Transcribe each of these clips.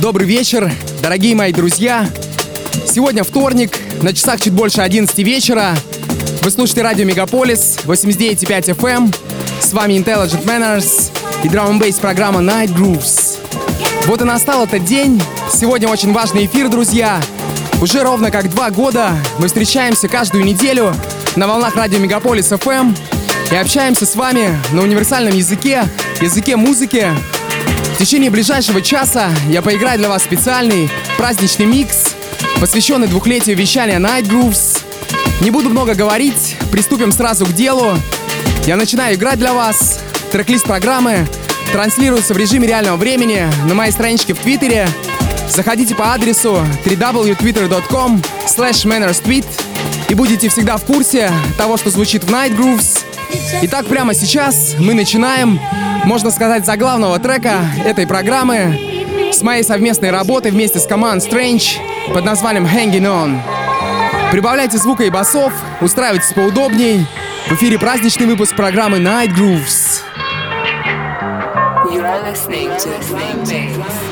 Добрый вечер, дорогие мои друзья. Сегодня вторник, на часах чуть больше 11 вечера. Вы слушаете радио Мегаполис 89.5 FM. Эм. С вами Intelligent Manners и драм бейс программа Night Grooves. Вот и настал этот день. Сегодня очень важный эфир, друзья. Уже ровно как два года мы встречаемся каждую неделю на волнах радио Мегаполис FM эм и общаемся с вами на универсальном языке, языке музыки, течение ближайшего часа я поиграю для вас специальный праздничный микс, посвященный двухлетию вещания Night Grooves. Не буду много говорить, приступим сразу к делу. Я начинаю играть для вас. Трек-лист программы транслируется в режиме реального времени на моей страничке в Твиттере. Заходите по адресу www.twitter.com slash и будете всегда в курсе того, что звучит в Night Grooves. Итак, прямо сейчас мы начинаем можно сказать, за главного трека этой программы с моей совместной работы вместе с командой Strange под названием Hanging On. Прибавляйте звука и басов, устраивайтесь поудобней. В эфире праздничный выпуск программы Night Grooves. You are listening to Yo,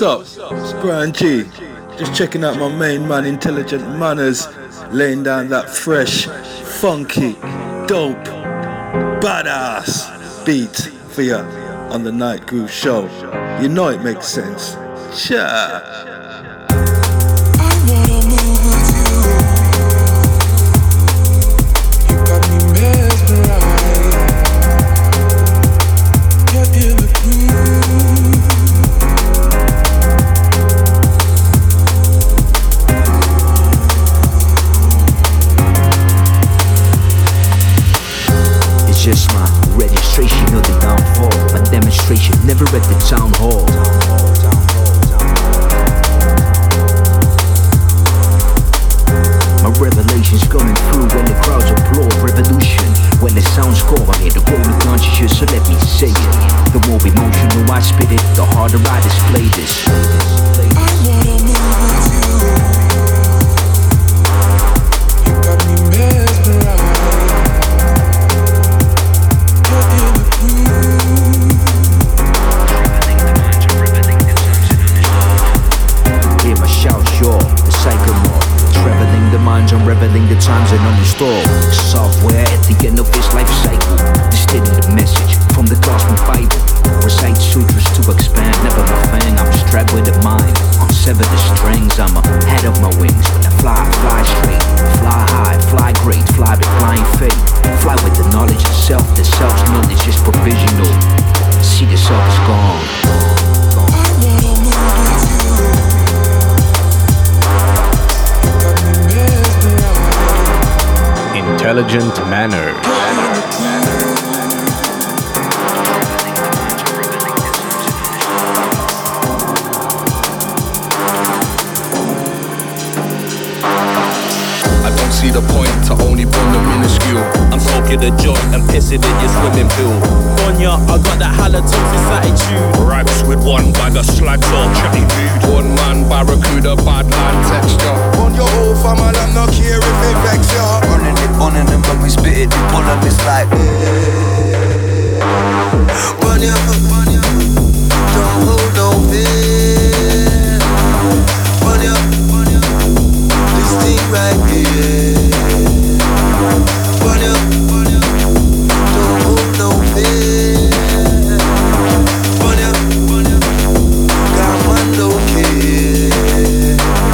what's up? It's Brian G. Just checking out my main man, Intelligent Manners, laying down that fresh, funky, dope, badass beat for you on the Night Groove Show. You know it makes sense. Cha. Emotional I spit it, the harder I display this. Intelligent manner. I don't see the point to only burn the minuscule. I'm smoking the joint and pissing in your swimming pool. Gonya, I got that halitosis attitude. Raps with one bag of slags or chatty rude. One man, barracuda, bad man texture. On your whole family, I'm not care if it vex ya. It, running them when we spit it, them, it's like. Run ya, don't hold no fear. Run ya, this thing right here. Run don't hold no fear. Run got one no.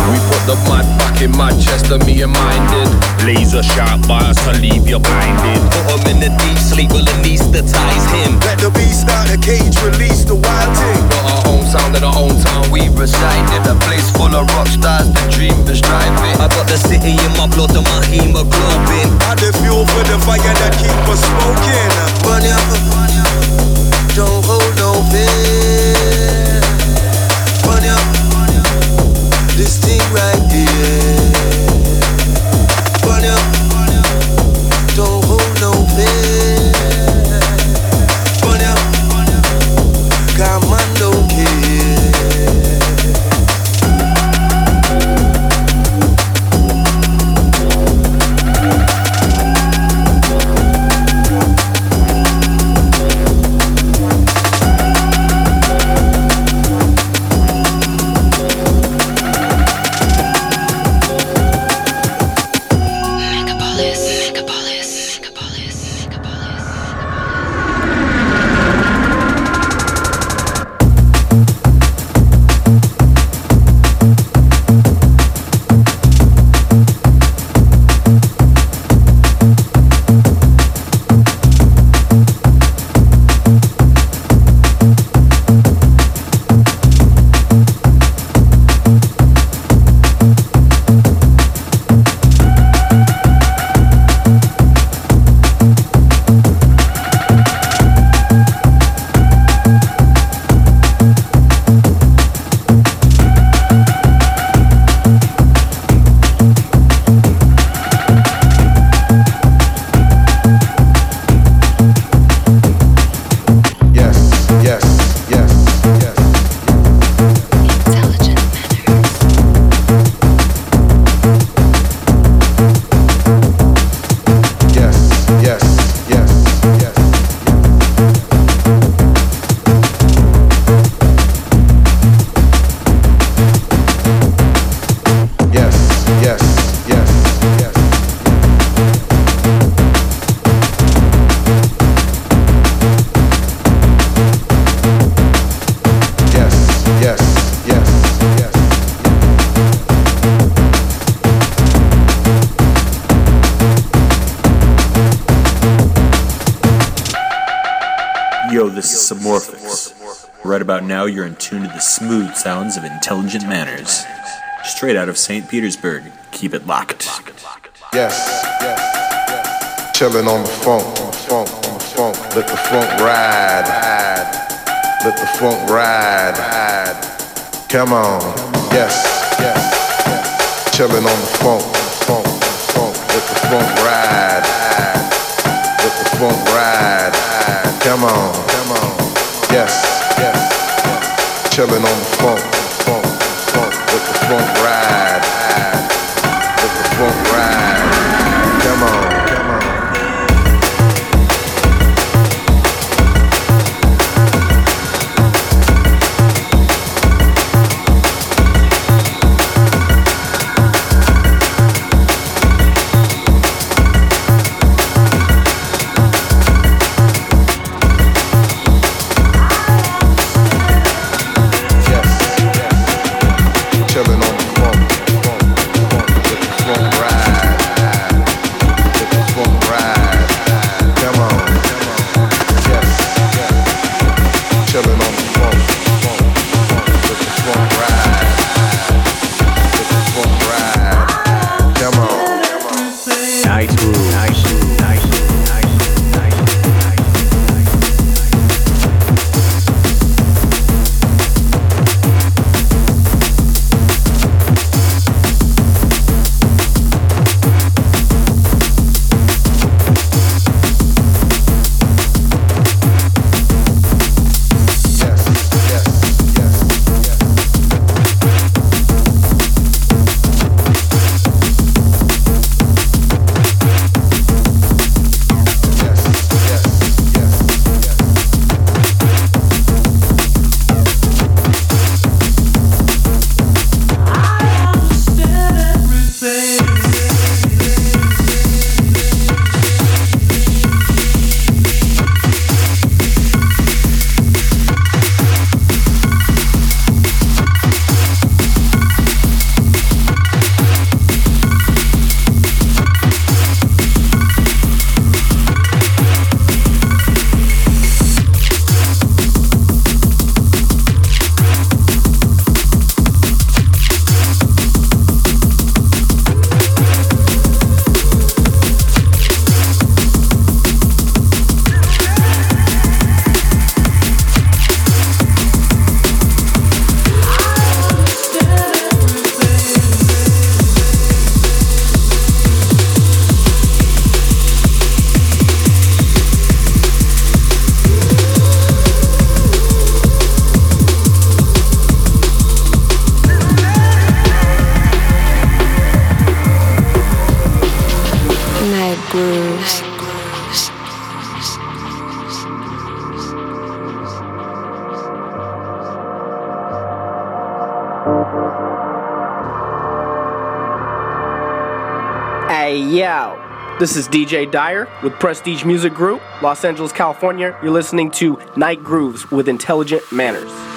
We put the mud back in Manchester, me and minded. Laser sharp bars to leave you blinded. Put him in the deep sleep, will anesthetize him. Let the beast out the cage, release the wild thing. Got our own sound in our own town, we reside in a place full of rock stars. The dream is driving. I got the city in my blood and my hemoglobin. Add the fuel for the fire that keep us smoking. Run ya, don't hold no fear. Run ya, this thing right here. Now, you're in tune to the smooth sounds of intelligent manners. Straight out of St. Petersburg. Keep it locked. Yes, yes, yes. Chilling on the funk, on the funk, on the funk. Let the funk ride. Let the funk ride. Come on, yes, yes, yes. Chilling on the funk, on funk, funk. Let the funk ride. Let the funk ride, ride. Come on, come on, yes chillin' on the funk, funk, funk, let the funk ride, This is DJ Dyer with Prestige Music Group, Los Angeles, California. You're listening to Night Grooves with Intelligent Manners.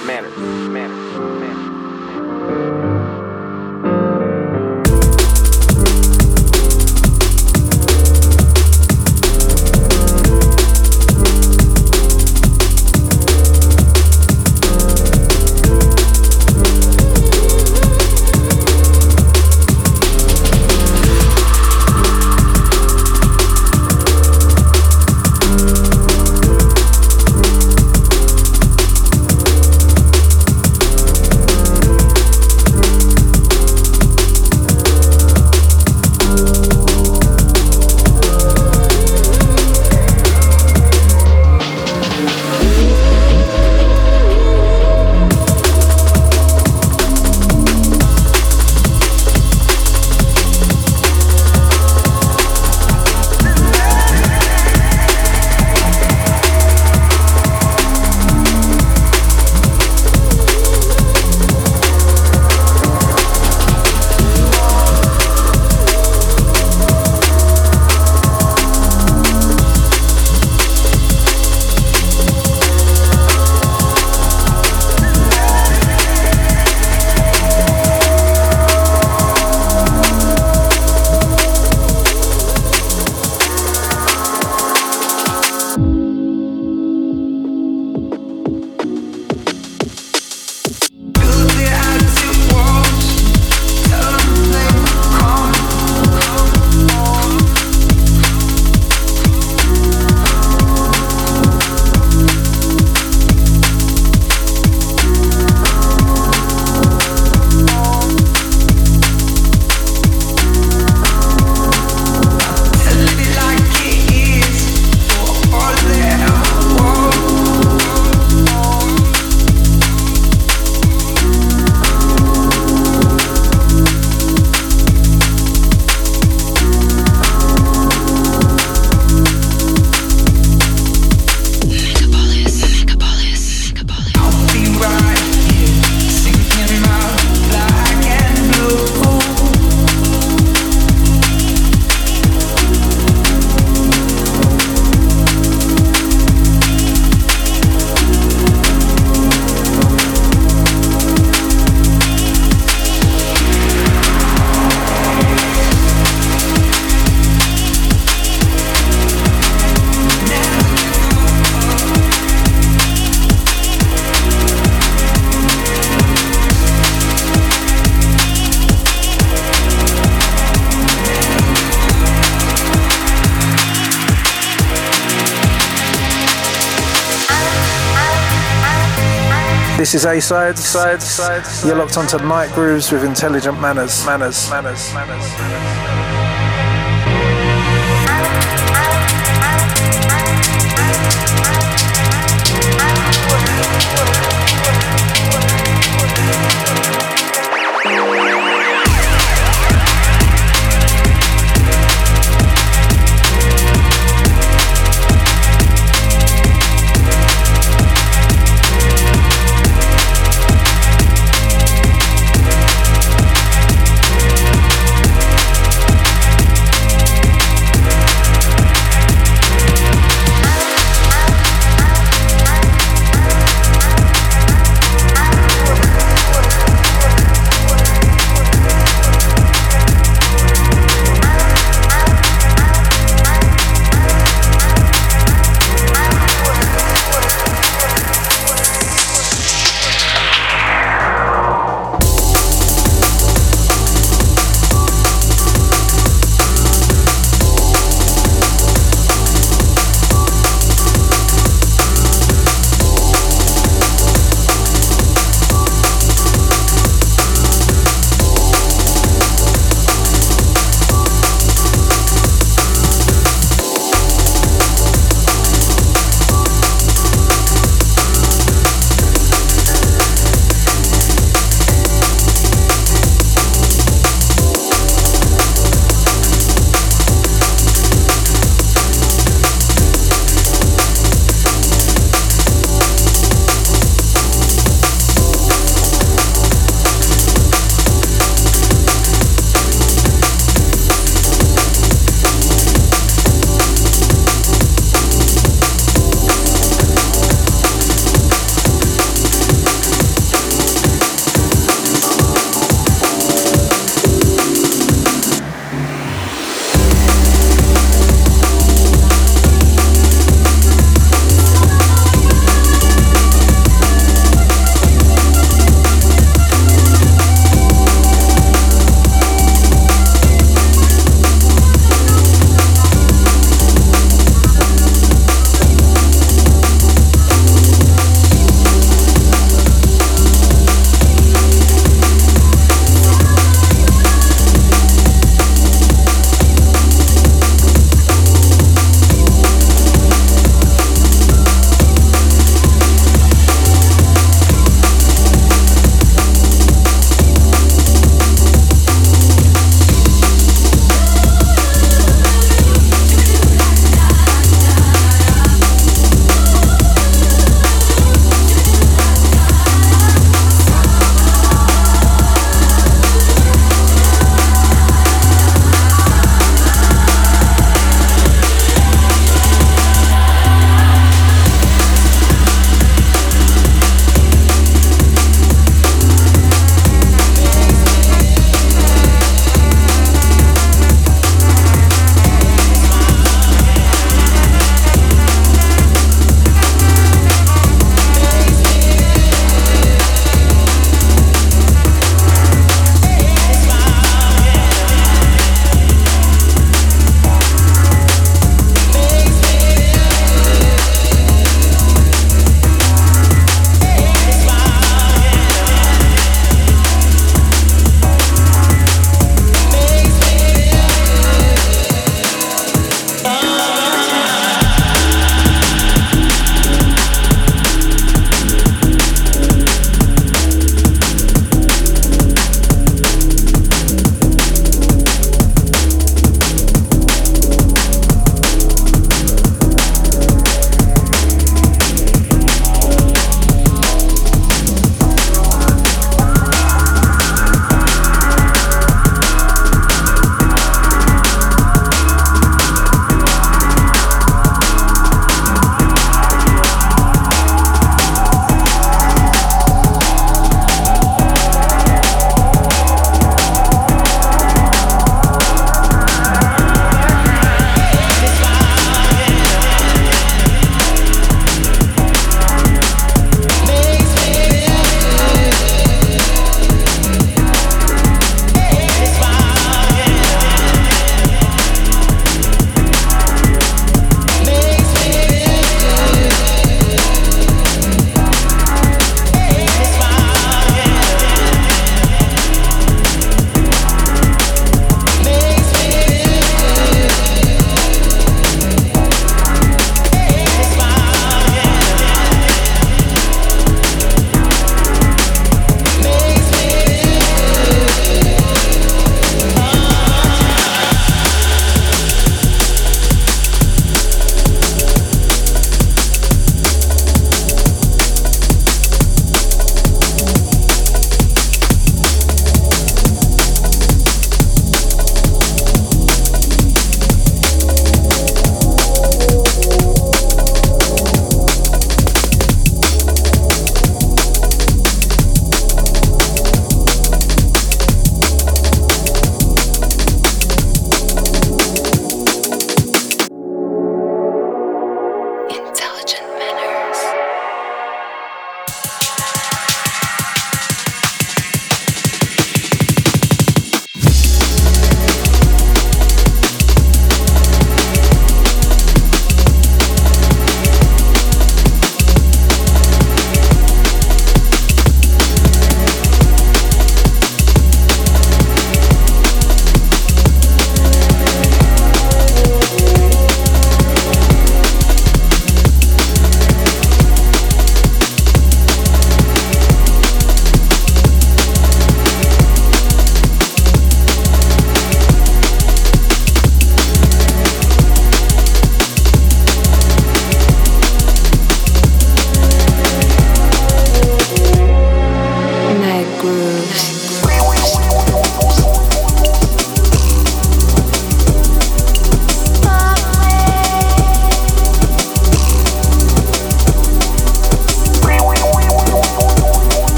This is A side, side, side. You're locked onto Night Grooves with intelligent manners, manners, manners, manners. manners.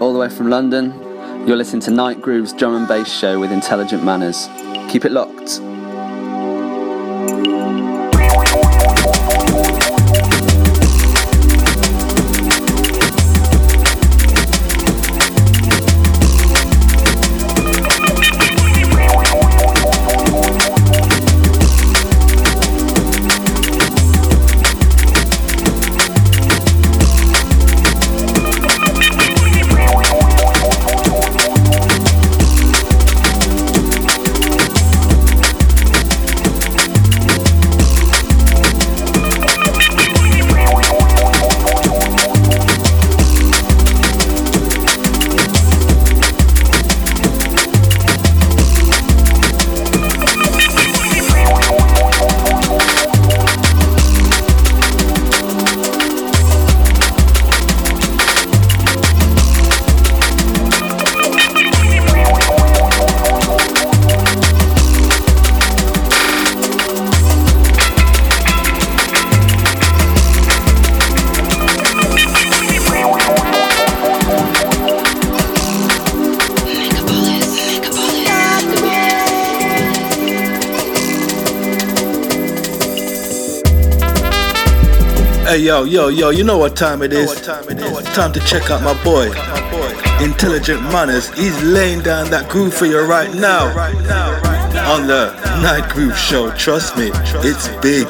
All the way from London. You're listening to Night Groove's drum and bass show with intelligent manners. Keep it locked. Yo, yo, yo, you know what time it is? Time to check out my boy. Intelligent Manners. He's laying down that groove for you right now. On the Night Groove Show. Trust me, it's big.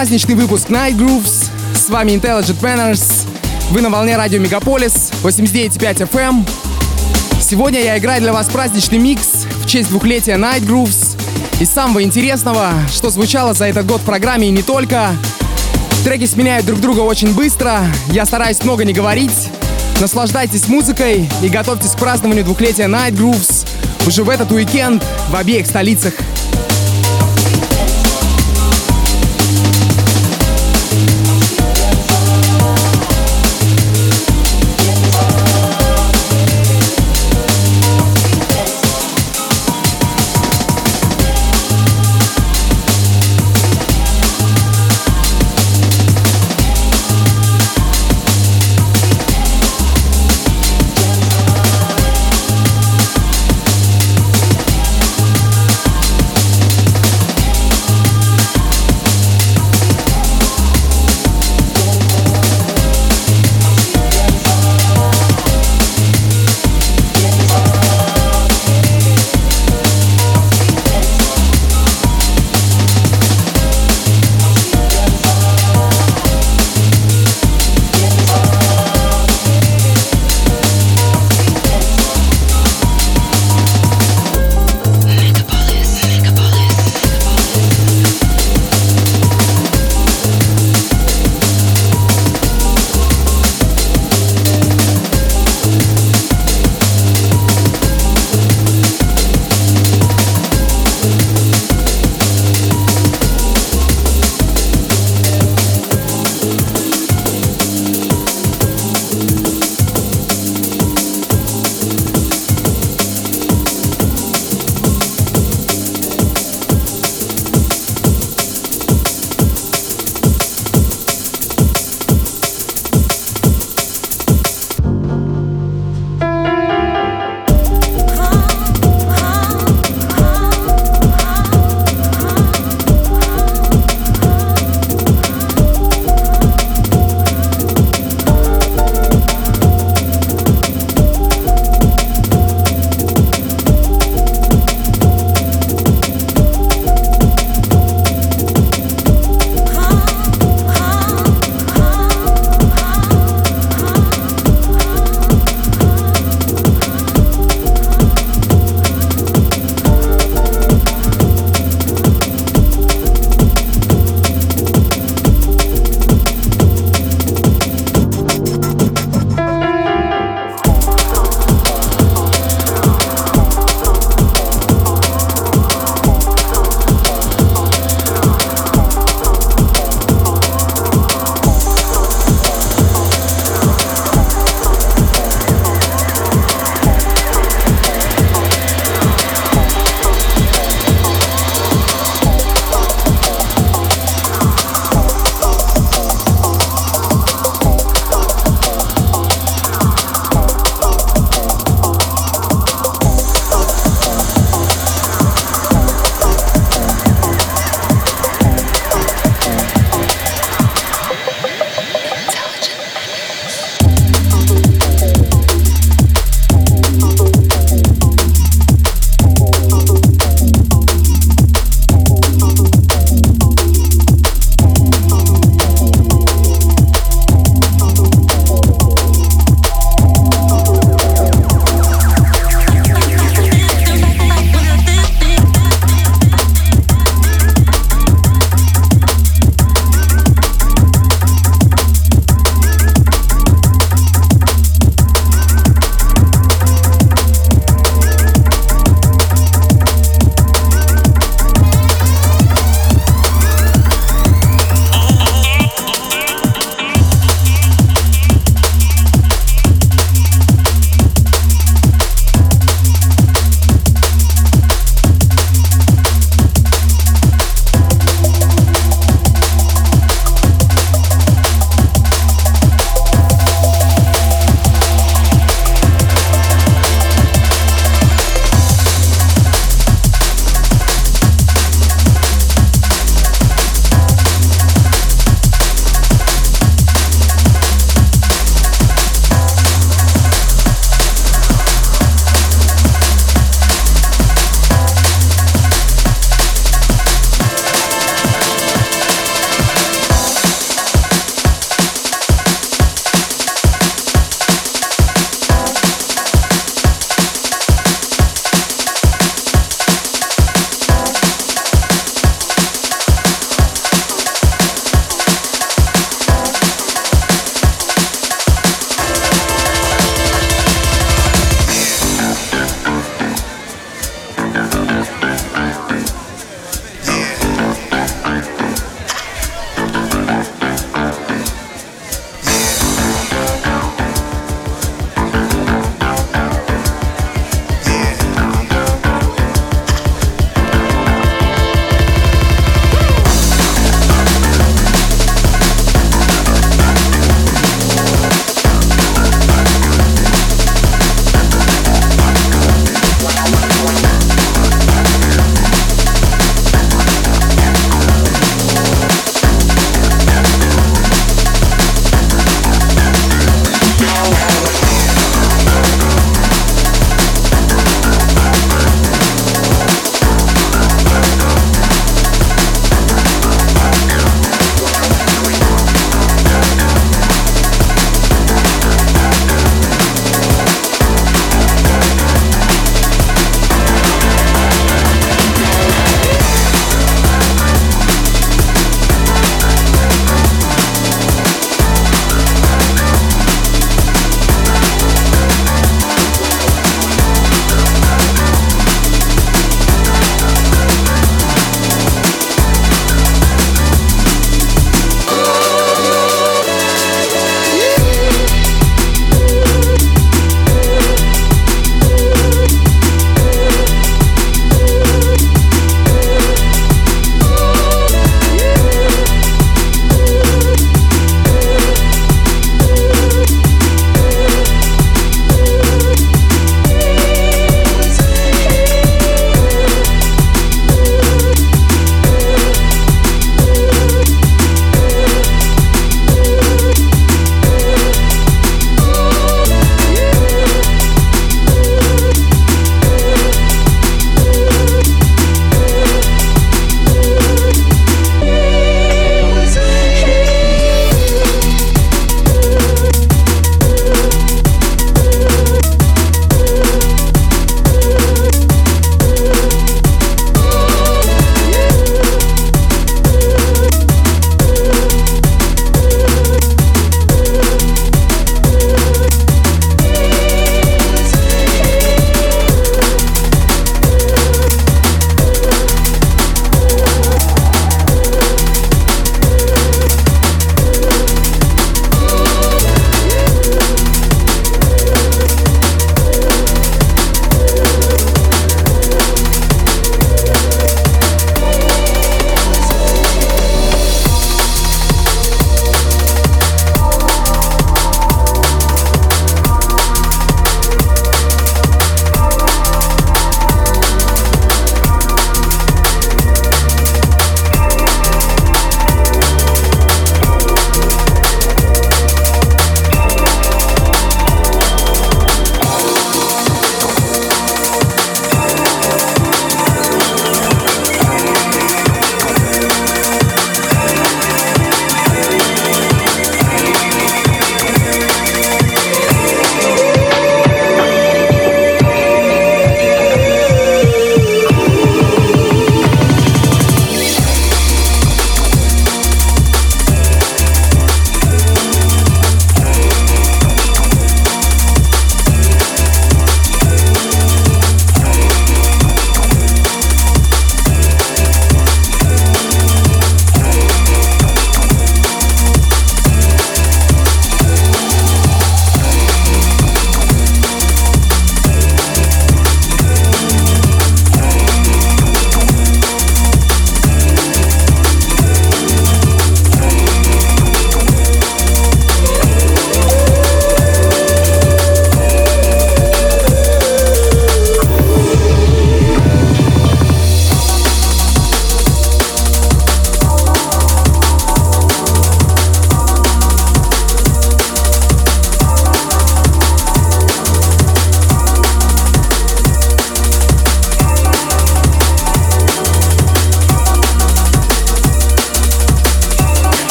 Праздничный выпуск Night Grooves. С вами Intelligent Manners. Вы на волне радио Мегаполис 89.5 FM. Сегодня я играю для вас праздничный микс в честь двухлетия Night Grooves. Из самого интересного, что звучало за этот год в программе и не только. Треки сменяют друг друга очень быстро. Я стараюсь много не говорить. Наслаждайтесь музыкой и готовьтесь к празднованию двухлетия Night Grooves уже в этот уикенд в обеих столицах.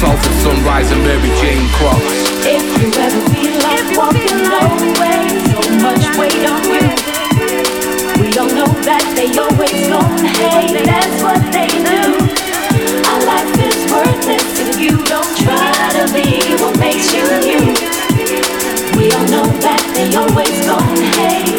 Salted sunrise and Mary Jane Cross. If you ever feel like walking away, so much weight on you. We all know that they always gonna hate, that's what they do. Our life is worthless if you don't try to be what makes you you. We all know that they always gonna hate,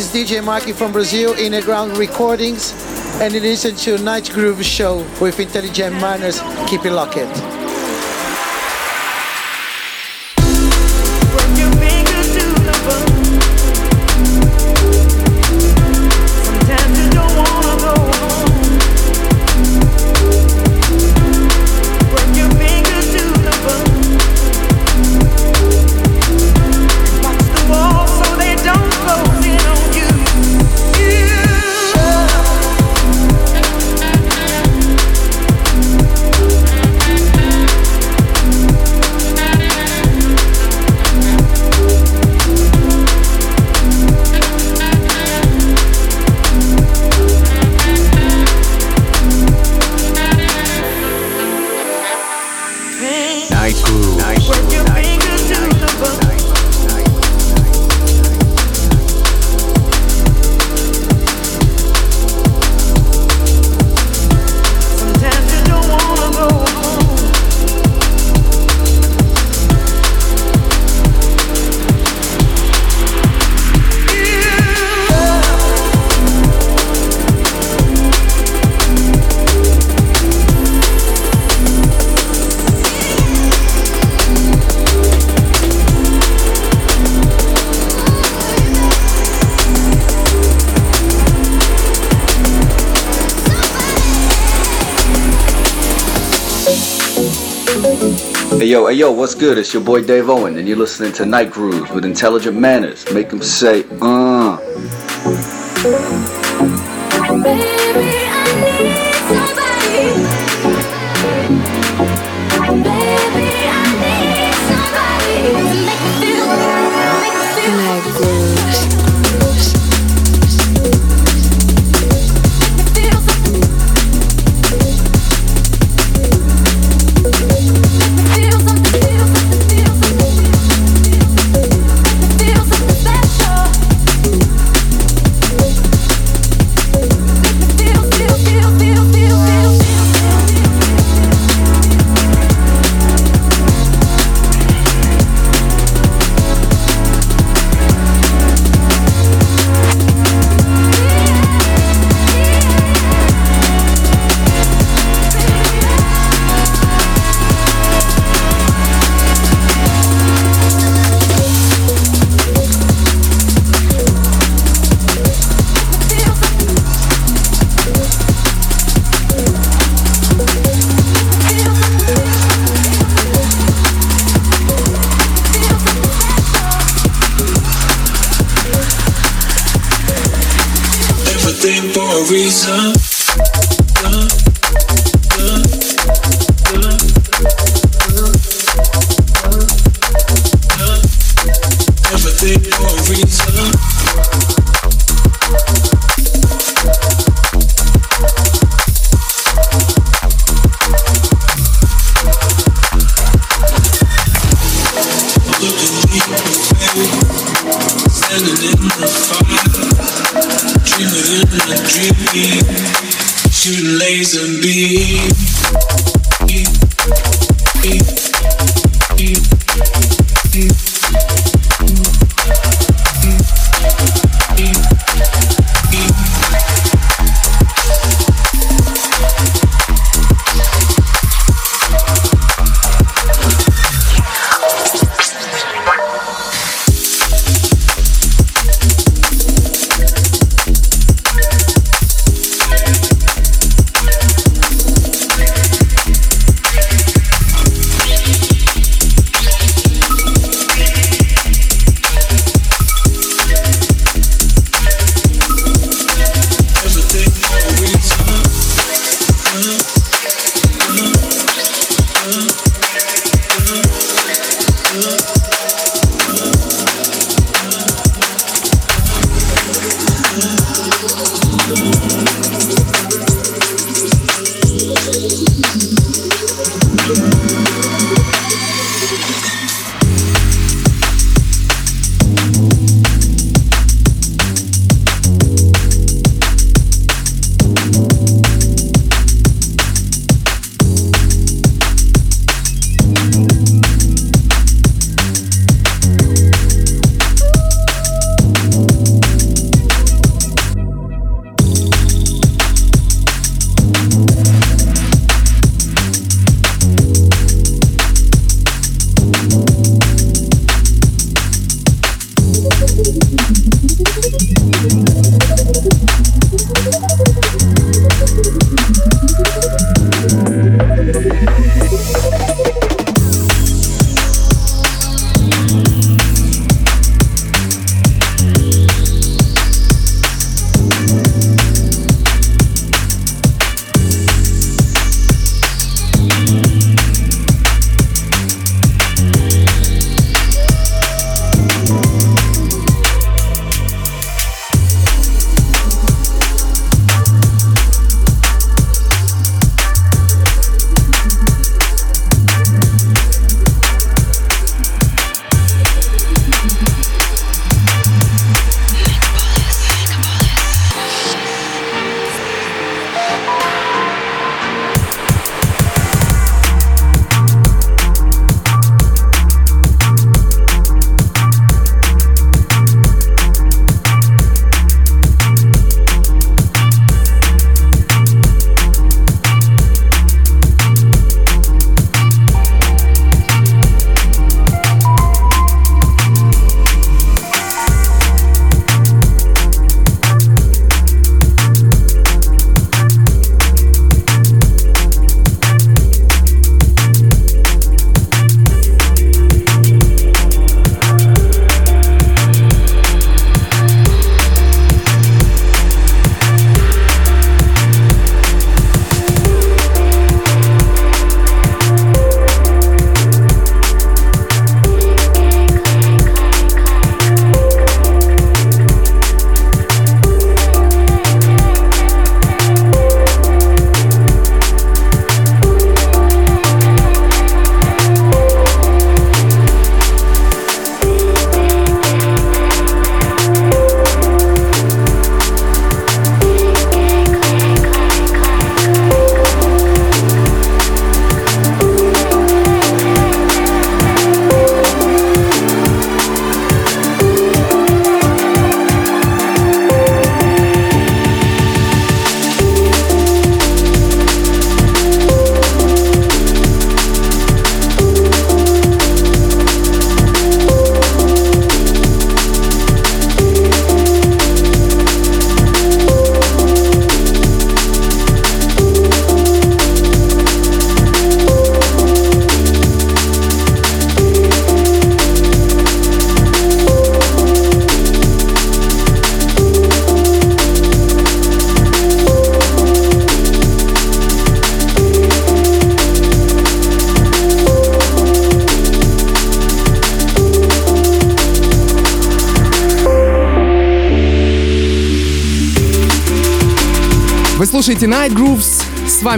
is DJ Marky from Brazil, Innerground Recordings, and you listen to Night Groove Show with Intelligent Manners. Keep it locked. Yo, hey yo, what's good? It's your boy Dave Owen, and you're listening to Night Grooves with intelligent manners. Make them say, uh. Night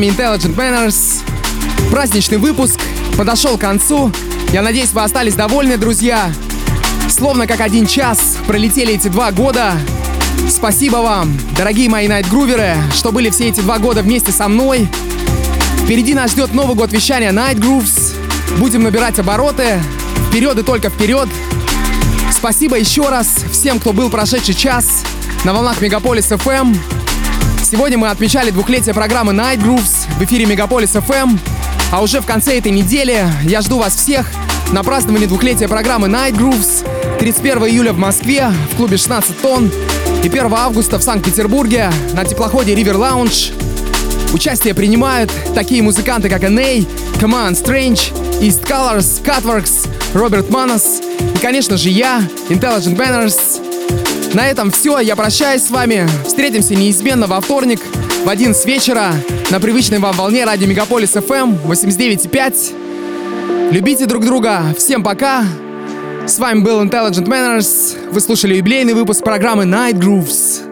вами Intelligent Manners. Праздничный выпуск подошел к концу. Я надеюсь, вы остались довольны, друзья. Словно как один час пролетели эти два года. Спасибо вам, дорогие мои найтгруверы, что были все эти два года вместе со мной. Впереди нас ждет Новый год вещания Night Grooves. Будем набирать обороты. Вперед и только вперед. Спасибо еще раз всем, кто был прошедший час на волнах Мегаполис FM. Сегодня мы отмечали двухлетие программы Night Grooves в эфире Мегаполис FM. А уже в конце этой недели я жду вас всех на празднование двухлетия программы Night Grooves 31 июля в Москве в клубе 16 тонн и 1 августа в Санкт-Петербурге на теплоходе River Lounge. Участие принимают такие музыканты, как NA, Command Strange, East Colors, Cutworks, Роберт Манос и, конечно же, я, Intelligent Banners. На этом все, я прощаюсь с вами. Встретимся неизменно во вторник в 11 вечера на привычной вам волне радио Мегаполис FM 89.5. Любите друг друга. Всем пока. С вами был Intelligent Manners. Вы слушали юбилейный выпуск программы Night Grooves.